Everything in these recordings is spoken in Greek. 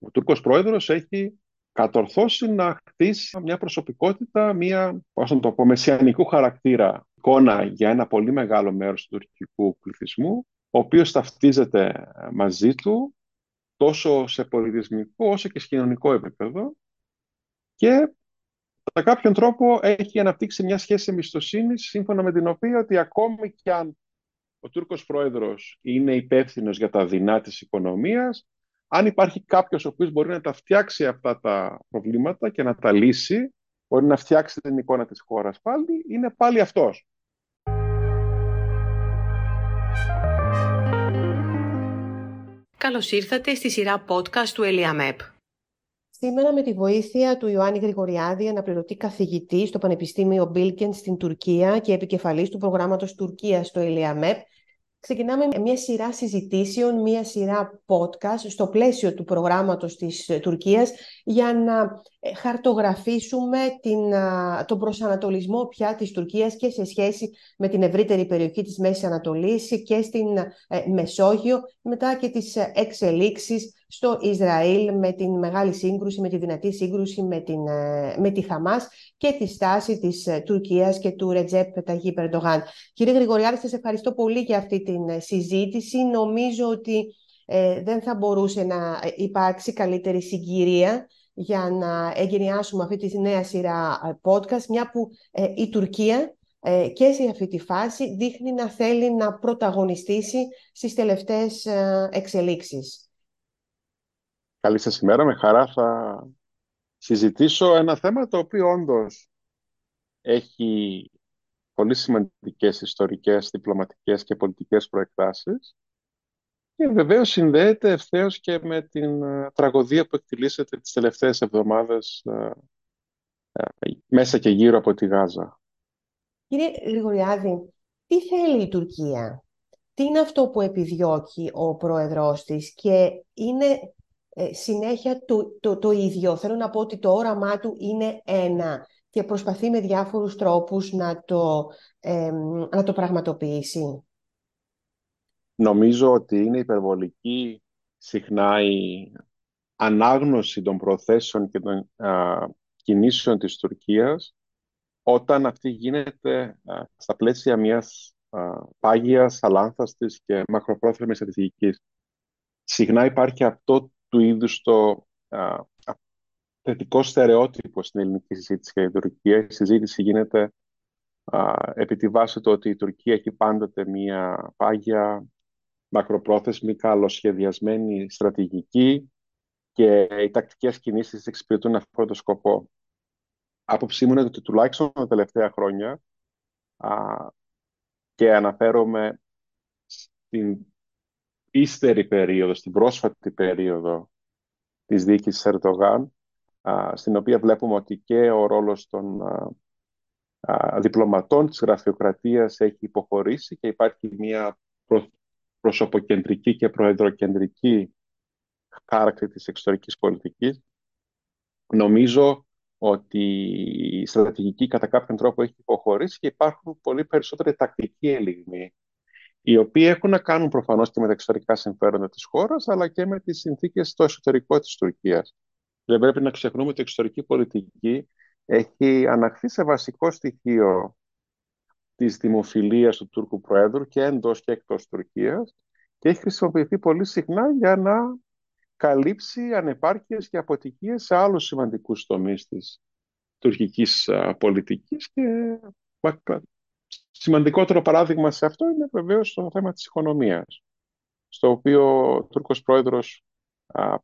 Ο Τούρκος πρόεδρος έχει κατορθώσει να χτίσει μια προσωπικότητα, μια, πώς να το πω, μεσιανικού χαρακτήρα εικόνα για ένα πολύ μεγάλο μέρος του τουρκικού πληθυσμού, ο οποίος ταυτίζεται μαζί του τόσο σε πολιτισμικό όσο και σε κοινωνικό επίπεδο και κατά κάποιον τρόπο έχει αναπτύξει μια σχέση εμπιστοσύνη σύμφωνα με την οποία ότι ακόμη κι αν ο Τούρκος πρόεδρος είναι υπεύθυνος για τα δεινά της οικονομίας, αν υπάρχει κάποιος ο οποίος μπορεί να τα φτιάξει αυτά τα προβλήματα και να τα λύσει, μπορεί να φτιάξει την εικόνα της χώρας πάλι, είναι πάλι αυτός. Καλώς ήρθατε στη σειρά podcast του ΕΛΙΑΜΕΠ. Σήμερα με τη βοήθεια του Ιωάννη Γρηγοριάδη, αναπληρωτή καθηγητή στο Πανεπιστήμιο Μπίλκεν στην Τουρκία και επικεφαλής του προγράμματος Τουρκίας στο ΕΛΙΑΜΕΠ, Ξεκινάμε μια σειρά συζητήσεων, μια σειρά podcast στο πλαίσιο του προγράμματος της Τουρκίας για να ε, χαρτογραφήσουμε την, τον προσανατολισμό πια της Τουρκίας και σε σχέση με την ευρύτερη περιοχή της Μέσης Ανατολής και στην ε, Μεσόγειο, μετά και τις ε, εξελίξεις στο Ισραήλ με την μεγάλη σύγκρουση, με τη δυνατή σύγκρουση με, την, με τη Χαμάς και τη στάση της Τουρκίας και του Ρετζέπ Ταγί Περντογάν. Κύριε Γρηγοριάδη, σας ευχαριστώ πολύ για αυτή την συζήτηση. Νομίζω ότι δεν θα μπορούσε να υπάρξει καλύτερη συγκυρία για να εγκαινιάσουμε αυτή τη νέα σειρά ε, podcast, μια που ε, η Τουρκία ε, και σε αυτή τη φάση δείχνει να θέλει να πρωταγωνιστήσει στις τελευταίες εξελίξεις. Καλή σας ημέρα. Με χαρά θα συζητήσω ένα θέμα το οποίο όντως έχει πολύ σημαντικές ιστορικές, διπλωματικές και πολιτικές προεκτάσεις και βεβαίως συνδέεται ευθέως και με την ε, τραγωδία που εκτελήσεται τις τελευταίες εβδομάδες ε, ε, μέσα και γύρω από τη Γάζα. Κύριε Γρηγοριάδη, τι θέλει η Τουρκία, τι είναι αυτό που επιδιώκει ο πρόεδρός της και είναι συνέχεια το, το, το ίδιο. Θέλω να πω ότι το όραμά του είναι ένα και προσπαθεί με διάφορους τρόπους να το, να το πραγματοποιήσει. Νομίζω ότι είναι υπερβολική συχνά η ανάγνωση των προθέσεων και των α, κινήσεων της Τουρκίας όταν αυτή γίνεται στα πλαίσια μιας α, πάγιας, αλάνθαστης και μακροπρόθεσμης στρατηγικής. Συχνά υπάρχει αυτό του είδους το α, θετικό στερεότυπο στην ελληνική συζήτηση για την Τουρκία. Η συζήτηση γίνεται επί τη βάση του ότι η Τουρκία έχει πάντοτε μια πάγια μακροπρόθεσμη, καλοσχεδιασμένη στρατηγική και οι τακτικές κινήσεις εξυπηρετούν αυτόν τον σκοπό. Άποψή μου είναι ότι τουλάχιστον τα τελευταία χρόνια α, και αναφέρομαι στην ύστερη περίοδο, στην πρόσφατη περίοδο της διοίκησης Ερντογάν, στην οποία βλέπουμε ότι και ο ρόλος των α, διπλωματών της γραφειοκρατίας έχει υποχωρήσει και υπάρχει μια προσωποκεντρική και προεδροκεντρική χάρακτη της εξωτερικής πολιτικής. Νομίζω ότι η στρατηγική κατά κάποιον τρόπο έχει υποχωρήσει και υπάρχουν πολύ περισσότεροι τακτικοί ελιγμοί, οι οποίοι έχουν να κάνουν προφανώς και με τα εξωτερικά συμφέροντα της χώρας, αλλά και με τις συνθήκες στο εσωτερικό της Τουρκίας. Δεν πρέπει να ξεχνούμε ότι η εξωτερική πολιτική έχει αναχθεί σε βασικό στοιχείο της δημοφιλίας του Τούρκου Προέδρου και εντός και εκτός Τουρκίας και έχει χρησιμοποιηθεί πολύ συχνά για να καλύψει ανεπάρκειες και αποτυχίες σε άλλους σημαντικούς τομείς της τουρκικής πολιτικής και σημαντικότερο παράδειγμα σε αυτό είναι βεβαίως το θέμα της οικονομίας στο οποίο ο Τούρκος Πρόεδρος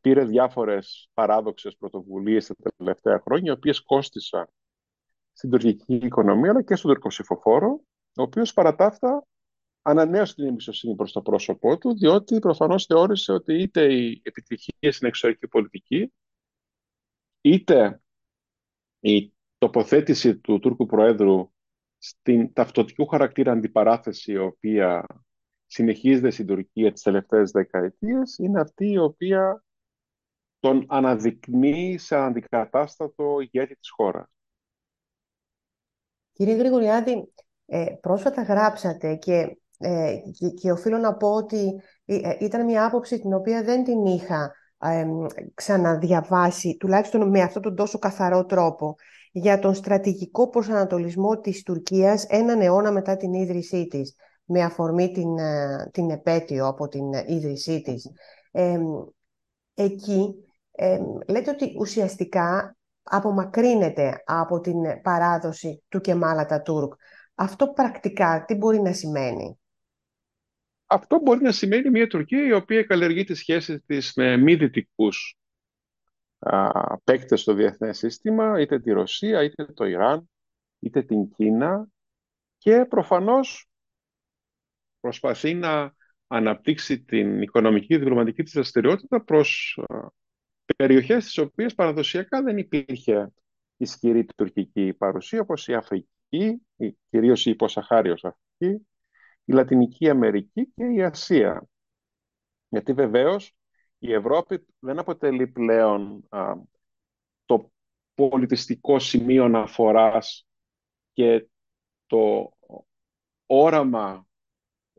πήρε διάφορες παράδοξες πρωτοβουλίες τα τελευταία χρόνια οι οποίες κόστησαν στην τουρκική οικονομία αλλά και στον τουρκοσυφοφόρο, ο οποίος παρά τα αυτά ανανέωσε την εμπιστοσύνη προς το πρόσωπό του, διότι προφανώς θεώρησε ότι είτε η επιτυχία στην εξωτερική πολιτική, είτε η τοποθέτηση του Τούρκου Προέδρου στην ταυτοτικού χαρακτήρα αντιπαράθεση, η οποία συνεχίζεται στην Τουρκία τις τελευταίες δεκαετίες, είναι αυτή η οποία τον αναδεικνύει σε αντικατάστατο ηγέτη της χώρας. Κύριε Γρηγοριάδη, ε, πρόσφατα γράψατε και, ε, και, οφείλω να πω ότι ε, ήταν μια άποψη την οποία δεν την είχα ξαναδιαβάσει, τουλάχιστον με αυτόν τον τόσο καθαρό τρόπο, για τον στρατηγικό προσανατολισμό της Τουρκίας έναν αιώνα μετά την ίδρυσή της, με αφορμή την, ε, την επέτειο από την ίδρυσή της. εκεί λέτε ότι ουσιαστικά απομακρύνεται από την παράδοση του Κεμάλα Τούρκ. Αυτό πρακτικά τι μπορεί να σημαίνει; Αυτό μπορεί να σημαίνει μια Τουρκία η οποία καλλιεργεί τις σχέσεις της με μη δυτικούς παίκτες στο διεθνές σύστημα, είτε τη Ρωσία, είτε το Ιράν, είτε την Κίνα και προφανώς προσπαθεί να αναπτύξει την οικονομική και διπλωματική της δραστηριότητα προς περιοχές στις οποίες παραδοσιακά δεν υπήρχε ισχυρή τουρκική παρουσία, όπως η Αφρική, κυρίως η υποσαχάριος Αφρική, η Λατινική Αμερική και η Ασία. Γιατί βεβαίως η Ευρώπη δεν αποτελεί πλέον το πολιτιστικό σημείο αναφοράς και το όραμα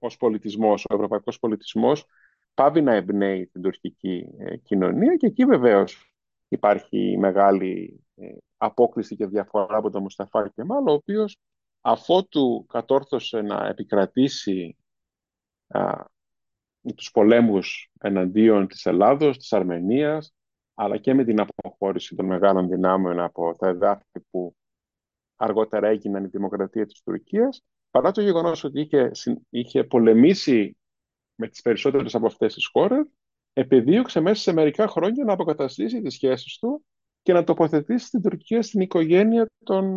ως πολιτισμός, ο ευρωπαϊκός πολιτισμός, πάβει να εμπνέει την τουρκική ε, κοινωνία και εκεί βεβαίως υπάρχει μεγάλη ε, απόκληση και διαφορά από τον Μουσταφά Κεμάλ, ο οποίος αφότου κατόρθωσε να επικρατήσει α, τους πολέμους εναντίον της Ελλάδος, της Αρμενίας, αλλά και με την αποχώρηση των μεγάλων δυνάμεων από τα εδάφη που αργότερα έγιναν η δημοκρατία της Τουρκίας, παρά το γεγονός ότι είχε, είχε πολεμήσει με τις περισσότερες από αυτές τις χώρες, επιδίωξε μέσα σε μερικά χρόνια να αποκαταστήσει τις σχέσεις του και να τοποθετήσει την Τουρκία στην οικογένεια των,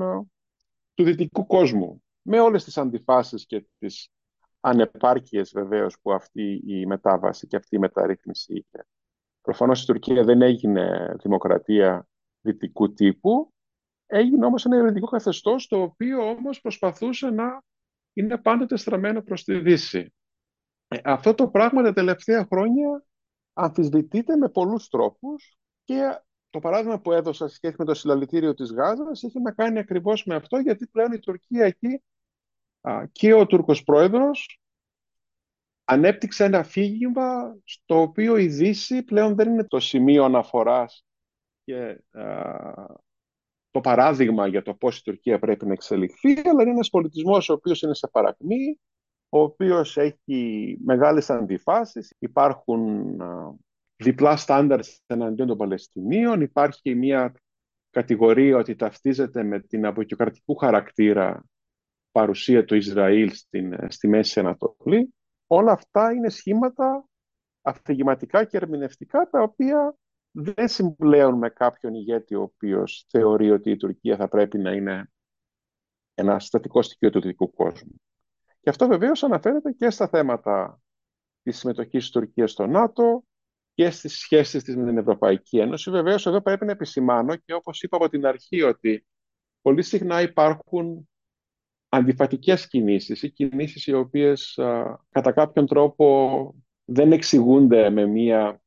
του δυτικού κόσμου. Με όλες τις αντιφάσεις και τις ανεπάρκειες βεβαίως που αυτή η μετάβαση και αυτή η μεταρρύθμιση είχε. Προφανώς η Τουρκία δεν έγινε δημοκρατία δυτικού τύπου, έγινε όμως ένα ειρηνικό καθεστώς το οποίο όμως προσπαθούσε να είναι πάντοτε στραμμένο προς τη Δύση. Ε, αυτό το πράγμα τα τελευταία χρόνια αμφισβητείται με πολλούς τρόπους και το παράδειγμα που έδωσα σχέση με το συλλαλητήριο της Γάζας έχει να κάνει ακριβώς με αυτό γιατί πλέον η Τουρκία εκεί και ο Τούρκος πρόεδρος ανέπτυξε ένα αφήγημα στο οποίο η Δύση πλέον δεν είναι το σημείο αναφοράς και το παράδειγμα για το πώς η Τουρκία πρέπει να εξελιχθεί, αλλά είναι ένας πολιτισμός ο οποίος είναι σε παρακμή, ο οποίος έχει μεγάλες αντιφάσεις, υπάρχουν διπλά στάνταρ εναντίον των Παλαιστινίων, υπάρχει μια κατηγορία ότι ταυτίζεται με την αποκειοκρατικού χαρακτήρα παρουσία του Ισραήλ στην, στη Μέση Ανατολή. Όλα αυτά είναι σχήματα αφηγηματικά και ερμηνευτικά τα οποία δεν συμπλέουν με κάποιον ηγέτη ο οποίος θεωρεί ότι η Τουρκία θα πρέπει να είναι ένα στατικό στοιχείο του δυτικού κόσμου. Και αυτό βεβαίως αναφέρεται και στα θέματα της συμμετοχής της Τουρκίας στο ΝΑΤΟ και στις σχέσεις της με την Ευρωπαϊκή Ένωση. Βεβαίως εδώ πρέπει να επισημάνω και όπως είπα από την αρχή ότι πολύ συχνά υπάρχουν αντιφατικές κινήσεις ή κινήσεις οι οποίες κατά κάποιον τρόπο δεν εξηγούνται με μια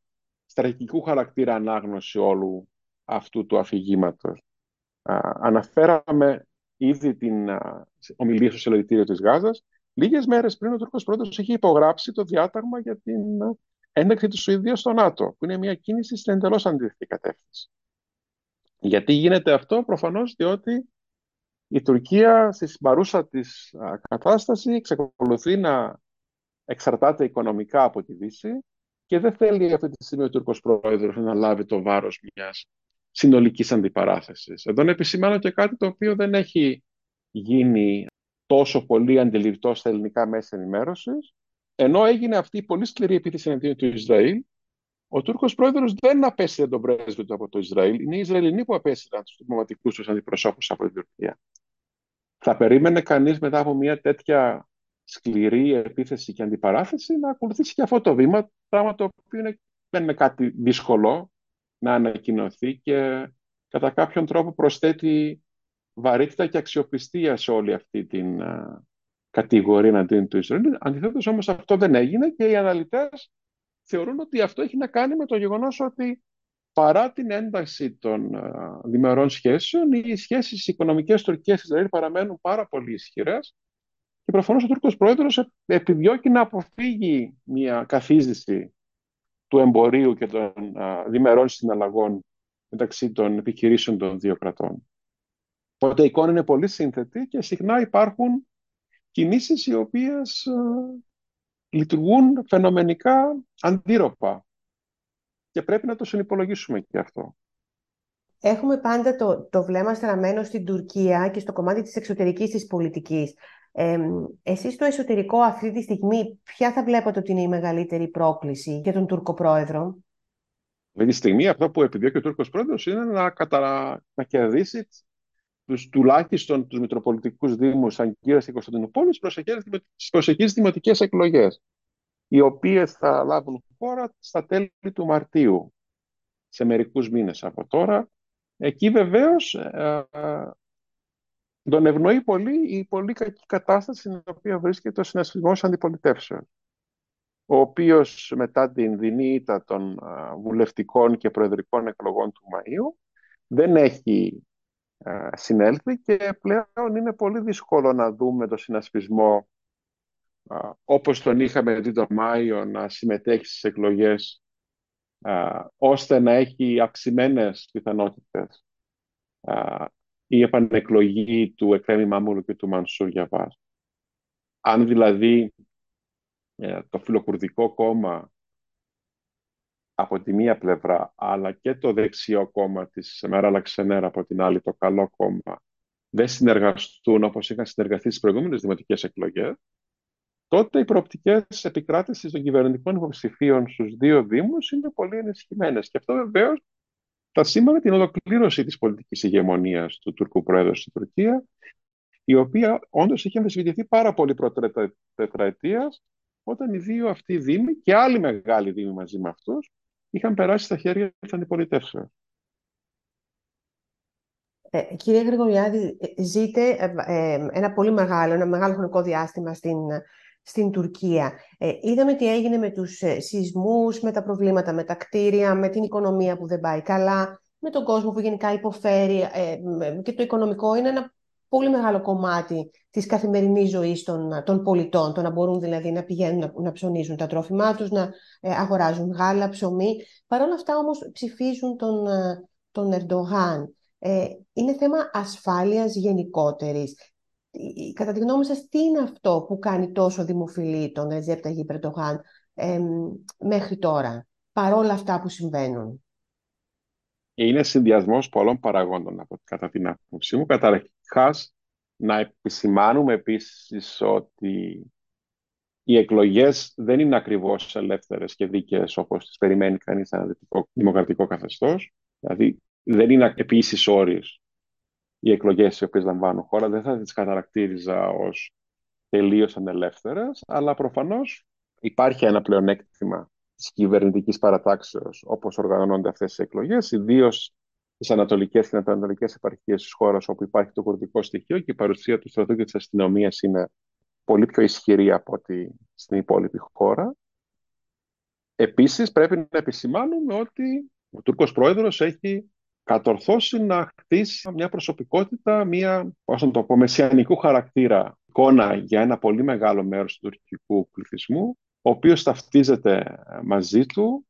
στρατηγικού χαρακτήρα ανάγνωση όλου αυτού του αφηγήματος. αναφέραμε ήδη την ομιλία στο συλλογητήριο της Γάζας. Λίγες μέρες πριν ο Τούρκος Πρόεδρος είχε υπογράψει το διάταγμα για την ένταξη της Σουηδίας στο ΝΑΤΟ, που είναι μια κίνηση στην εντελώς αντίθετη κατεύθυνση. Γιατί γίνεται αυτό, προφανώς διότι η Τουρκία στη παρούσα της κατάσταση εξακολουθεί να εξαρτάται οικονομικά από τη Δύση και δεν θέλει αυτή τη στιγμή ο Τούρκος Πρόεδρος να λάβει το βάρος μιας συνολικής αντιπαράθεσης. Εδώ να επισημάνω και κάτι το οποίο δεν έχει γίνει τόσο πολύ αντιληπτό στα ελληνικά μέσα ενημέρωσης. Ενώ έγινε αυτή η πολύ σκληρή επίθεση εναντίον του Ισραήλ, ο Τούρκος πρόεδρος δεν απέσυρε τον πρέσβη του από το Ισραήλ. Είναι οι Ισραηλινοί που απέσυραν τους διπλωματικούς τους αντιπροσώπους από την Τουρκία. Θα περίμενε κανείς μετά από μια τέτοια σκληρή επίθεση και αντιπαράθεση να ακολουθήσει και αυτό το βήμα, πράγμα το οποίο είναι, δεν είναι κάτι δύσκολο να ανακοινωθεί και κατά κάποιον τρόπο προσθέτει βαρύτητα και αξιοπιστία σε όλη αυτή την κατηγορία εναντίον του Ισραήλ. Αντιθέτως όμως αυτό δεν έγινε και οι αναλυτές θεωρούν ότι αυτό έχει να κάνει με το γεγονός ότι παρά την ένταση των διμερών σχέσεων, οι σχέσεις οικονομικές Τουρκία-Ισραήλ παραμένουν πάρα πολύ ισχυρές και προφανώς ο Τούρκος πρόεδρος επιδιώκει να αποφύγει μια καθίζηση του εμπορίου και των διμερών συναλλαγών μεταξύ των επιχειρήσεων των δύο κρατών. Οπότε η εικόνα είναι πολύ σύνθετη και συχνά υπάρχουν κινήσεις οι οποίες λειτουργούν φαινομενικά αντίρροπα και πρέπει να το συνυπολογίσουμε και αυτό. Έχουμε πάντα το, το βλέμμα στραμμένο στην Τουρκία και στο κομμάτι της εξωτερικής της πολιτικής. Ε, εσείς στο εσωτερικό αυτή τη στιγμή ποια θα βλέπετε ότι είναι η μεγαλύτερη πρόκληση για τον Τούρκο πρόεδρο; Αυτή τη στιγμή αυτό που επιδιώκει ο Τούρκος πρόεδρος είναι να, κατα... να κερδίσει τους, τουλάχιστον τους Μητροπολιτικούς Δήμους Αγκύρας και Κωνσταντινούπολης στις προσεχείς δημοτικές εκλογές, οι οποίες θα λάβουν χώρα στα τέλη του Μαρτίου, σε μερικούς μήνες από τώρα. Εκεί βεβαίως ε, ε, τον ευνοεί πολύ η πολύ κακή κατάσταση στην οποία βρίσκεται ο συνασπισμός αντιπολιτεύσεων ο οποίος μετά την δινή ήττα των βουλευτικών και προεδρικών εκλογών του Μαΐου δεν έχει συνέλθει και πλέον είναι πολύ δύσκολο να δούμε το συνασπισμό όπως τον είχαμε δει τον Μάιο να συμμετέχει στις εκλογές ώστε να έχει αυξημένες πιθανότητες η επανεκλογή του Εκρέμι Μάμουλου και του Μανσούρ Γιαβάς. Αν δηλαδή ε, το φιλοκουρδικό κόμμα από τη μία πλευρά, αλλά και το δεξιό κόμμα της Μέρα Λαξενέρα από την άλλη, το καλό κόμμα, δεν συνεργαστούν όπως είχαν συνεργαστεί στις προηγούμενες δημοτικές εκλογές, τότε οι προοπτικές επικράτησης των κυβερνητικών υποψηφίων στους δύο Δήμους είναι πολύ ενισχυμένες. Και αυτό βεβαίως θα σήμανε την ολοκλήρωση της πολιτικής ηγεμονίας του Τουρκού Πρόεδρου στην Τουρκία, η οποία όντως είχε αμφισβητηθεί πάρα πολύ πρώτα τετραετίας, όταν οι δύο αυτοί δήμοι και άλλοι μεγάλοι δήμοι μαζί με αυτούς είχαν περάσει στα χέρια της αντιπολιτεύσεως. Ε, κύριε Γρηγοριάδη, ε, ζείτε ε, ένα πολύ μεγάλο, ένα μεγάλο χρονικό διάστημα στην, στην Τουρκία. Ε, είδαμε τι έγινε με τους ε, σεισμούς, με τα προβλήματα με τα κτίρια, με την οικονομία που δεν πάει καλά, με τον κόσμο που γενικά υποφέρει ε, και το οικονομικό είναι ένα πολύ μεγάλο κομμάτι της καθημερινής ζωής των, των πολιτών, το να μπορούν δηλαδή να πηγαίνουν να, να ψωνίζουν τα τρόφιμά τους, να αγοράζουν γάλα, ψωμί. Παρ' όλα αυτά όμως ψηφίζουν τον, τον Ερντογάν. είναι θέμα ασφάλειας γενικότερης κατά τη γνώμη σας, τι είναι αυτό που κάνει τόσο δημοφιλή τον Ρετζέπ Ταγί Περτογάν μέχρι τώρα, παρόλα αυτά που συμβαίνουν; Είναι συνδυασμός πολλών παραγόντων, από, κατά την άποψή μου. Καταρχάς, να επισημάνουμε επίσης ότι οι εκλογές δεν είναι ακριβώς ελεύθερες και δίκαιες όπως τις περιμένει κανείς ένα δημοκρατικό καθεστώς. Δηλαδή, δεν είναι επίσης όρις οι εκλογές οι οποίες λαμβάνουν χώρα δεν θα τις καταρακτήριζα ως τελείως ανελεύθερες, αλλά προφανώς υπάρχει ένα πλεονέκτημα της κυβερνητικής παρατάξεως όπως οργανώνονται αυτές οι εκλογές, ιδίως στις ανατολικές και ανατολικές επαρχίες της χώρας όπου υπάρχει το κουρδικό στοιχείο και η παρουσία του στρατού και της αστυνομίας είναι πολύ πιο ισχυρή από ότι στην υπόλοιπη χώρα. Επίσης πρέπει να επισημάνουμε ότι ο Τούρκος πρόεδρος έχει κατορθώσει να χτίσει μια προσωπικότητα, μια, πώς να το πω, μεσιανικού χαρακτήρα εικόνα για ένα πολύ μεγάλο μέρος του τουρκικού πληθυσμού, ο οποίος ταυτίζεται μαζί του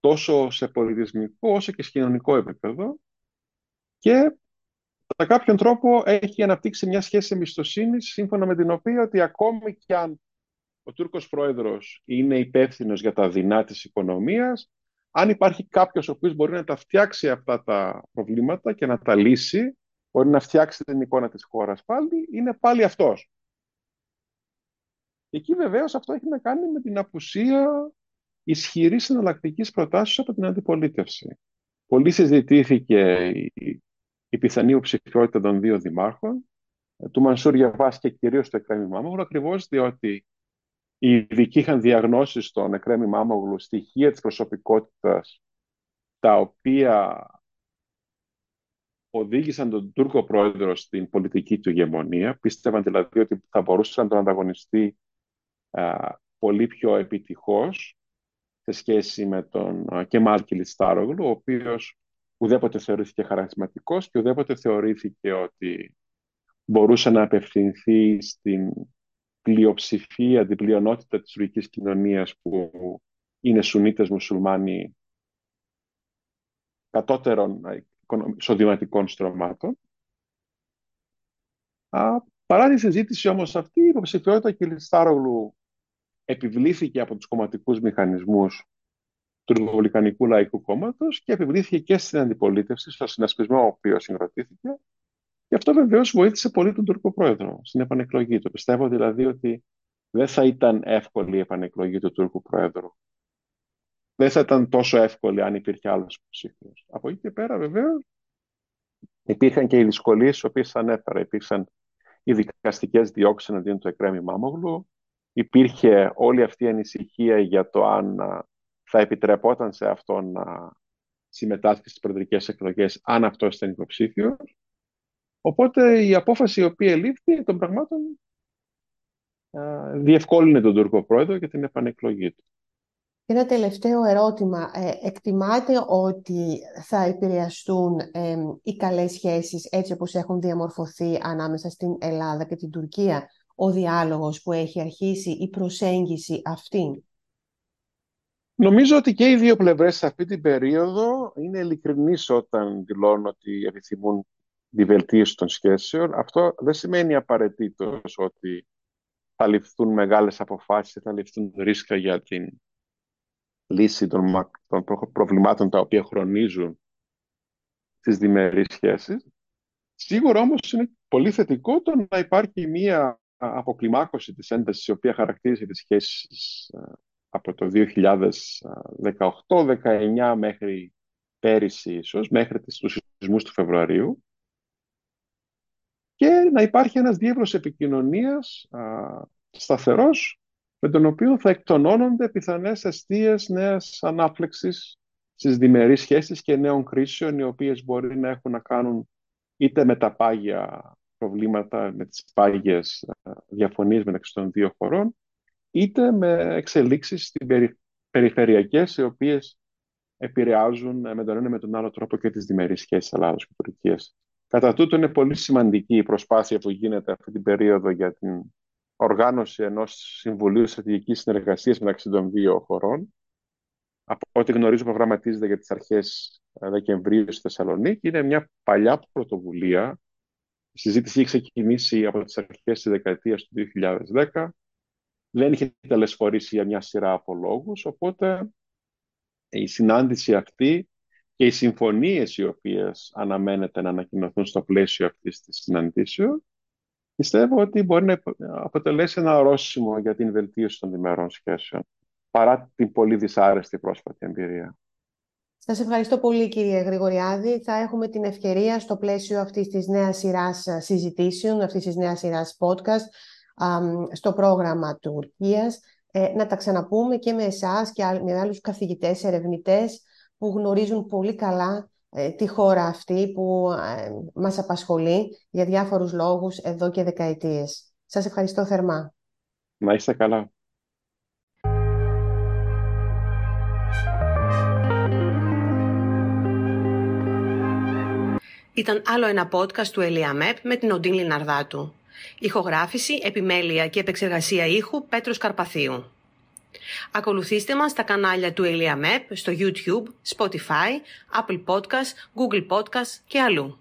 τόσο σε πολιτισμικό όσο και σε κοινωνικό επίπεδο και κατά κάποιον τρόπο έχει αναπτύξει μια σχέση εμπιστοσύνη σύμφωνα με την οποία ότι ακόμη κι αν ο Τούρκος πρόεδρος είναι υπεύθυνος για τα δεινά της οικονομίας, αν υπάρχει κάποιος ο οποίος μπορεί να τα φτιάξει αυτά τα προβλήματα και να τα λύσει, μπορεί να φτιάξει την εικόνα της χώρας πάλι, είναι πάλι αυτός. Εκεί βεβαίως αυτό έχει να κάνει με την απουσία ισχυρής συναλλακτικής προτάσεως από την αντιπολίτευση. Πολύ συζητήθηκε η, η πιθανή υποψηφιότητα των δύο δημάρχων, του Μανσούρ Γιαβάς και κυρίως του Εκρέμι Μάμογλου, ακριβώς διότι οι ειδικοί είχαν διαγνώσει στον Εκρέμι Μάμογλου στοιχεία της προσωπικότητας τα οποία οδήγησαν τον Τούρκο πρόεδρο στην πολιτική του ηγεμονία. Πίστευαν δηλαδή ότι θα μπορούσε να τον ανταγωνιστεί πολύ πιο επιτυχώς σε σχέση με τον Κεμάλ Κιλιστάρογλου, ο οποίος ουδέποτε θεωρήθηκε χαρισματικός και ουδέποτε θεωρήθηκε ότι μπορούσε να απευθυνθεί στην πλειοψηφία, την πλειονότητα της τουρκικής κοινωνίας που είναι Σουνίτες μουσουλμάνοι κατώτερων εισοδηματικών στρωμάτων. Παρά τη συζήτηση όμως αυτή, η υποψηφιότητα Κιλιστάρογλου επιβλήθηκε από τους κομματικούς μηχανισμούς του Ρεπουμπλικανικού Λαϊκού Κόμματος και επιβλήθηκε και στην αντιπολίτευση, στο συνασπισμό ο οποίος συγκροτήθηκε. Και αυτό βεβαίως βοήθησε πολύ τον Τούρκο πρόεδρο στην επανεκλογή του. Πιστεύω δηλαδή ότι δεν θα ήταν εύκολη η επανεκλογή του Τούρκου πρόεδρου. Δεν θα ήταν τόσο εύκολη αν υπήρχε άλλος υποψήφιος. Από εκεί και πέρα, βεβαίω, υπήρχαν και οι δυσκολίες, τις οποίες ανέφερα. Υπήρξαν οι δικαστικές διώξεις εναντίον του Εκρέμι Μάμογλου. Υπήρχε όλη αυτή η ανησυχία για το αν θα επιτρεπόταν σε αυτό να συμμετάσχει στις προεδρικές εκλογές αν αυτός ήταν υποψήφιος. Οπότε η απόφαση η οποία ελήφθη των πραγμάτων διευκόλυνε τον Τούρκο πρόεδρο για την επανεκλογή του. Ένα τελευταίο ερώτημα. Ε, εκτιμάτε ότι θα επηρεαστούν ε, οι καλές σχέσεις έτσι όπως έχουν διαμορφωθεί ανάμεσα στην Ελλάδα και την Τουρκία, ο διάλογος που έχει αρχίσει, η προσέγγιση αυτή. Νομίζω ότι και οι δύο πλευρές σε αυτή την περίοδο είναι ειλικρινείς όταν δηλώνουν ότι επιθυμούν τη βελτίωση των σχέσεων. Αυτό δεν σημαίνει απαραίτητος ότι θα ληφθούν μεγάλες αποφάσεις, θα ληφθούν ρίσκα για την λύση των, των προβλημάτων τα οποία χρονίζουν τις διμερείς σχέσεις. Σίγουρα όμως είναι πολύ θετικό το να υπάρχει μία αποκλιμάκωση της έντασης η οποία χαρακτήριζε τις σχέσεις ε, από το 2018-19 μέχρι πέρυσι ίσως, μέχρι τους σεισμούς του Φεβρουαρίου και να υπάρχει ένας διεύλος επικοινωνίας α, σταθερός με τον οποίο θα εκτονώνονται πιθανές αιστείες νέας ανάφλεξης στις διμερείς σχέσεις και νέων κρίσεων οι οποίες μπορεί να έχουν να κάνουν είτε με τα πάγια προβλήματα, με τις πάγιες διαφωνίες μεταξύ των δύο χωρών είτε με εξελίξεις περι... περιφερειακές οι οποίες επηρεάζουν με τον ένα με τον άλλο τρόπο και τις διμερείς σχέσεις Ελλάδος και Τουρκίας. Κατά τούτο είναι πολύ σημαντική η προσπάθεια που γίνεται αυτή την περίοδο για την οργάνωση ενός Συμβουλίου Στρατηγικής Συνεργασίας μεταξύ των δύο χωρών. Από ό,τι γνωρίζω προγραμματίζεται για τις αρχές Δεκεμβρίου στη Θεσσαλονίκη. Είναι μια παλιά πρωτοβουλία. Η συζήτηση έχει ξεκινήσει από τις αρχές της δεκαετίας του 2010 δεν είχε τελεσφορήσει για μια σειρά από λόγους, οπότε η συνάντηση αυτή και οι συμφωνίες οι οποίες αναμένεται να ανακοινωθούν στο πλαίσιο αυτής της συναντήσεως, πιστεύω ότι μπορεί να αποτελέσει ένα ορόσημο για την βελτίωση των διμερών σχέσεων, παρά την πολύ δυσάρεστη πρόσφατη εμπειρία. Σας ευχαριστώ πολύ κύριε Γρηγοριάδη. Θα έχουμε την ευκαιρία στο πλαίσιο αυτής της νέας σειράς συζητήσεων, αυτής της νέας σειράς podcast, στο πρόγραμμα Τουρκίας, ε, να τα ξαναπούμε και με εσάς και με άλλους καθηγητές, ερευνητές που γνωρίζουν πολύ καλά ε, τη χώρα αυτή που ε, μας απασχολεί για διάφορους λόγους εδώ και δεκαετίες. Σας ευχαριστώ θερμά. Να είστε καλά. Ήταν άλλο ένα podcast του Ελιαμέπ με την Οντίν Λιναρδάτου. Ηχογράφηση, επιμέλεια και επεξεργασία ήχου Πέτρος Καρπαθίου. Ακολουθήστε μας στα κανάλια του Elia στο YouTube, Spotify, Apple Podcast, Google Podcast και αλλού.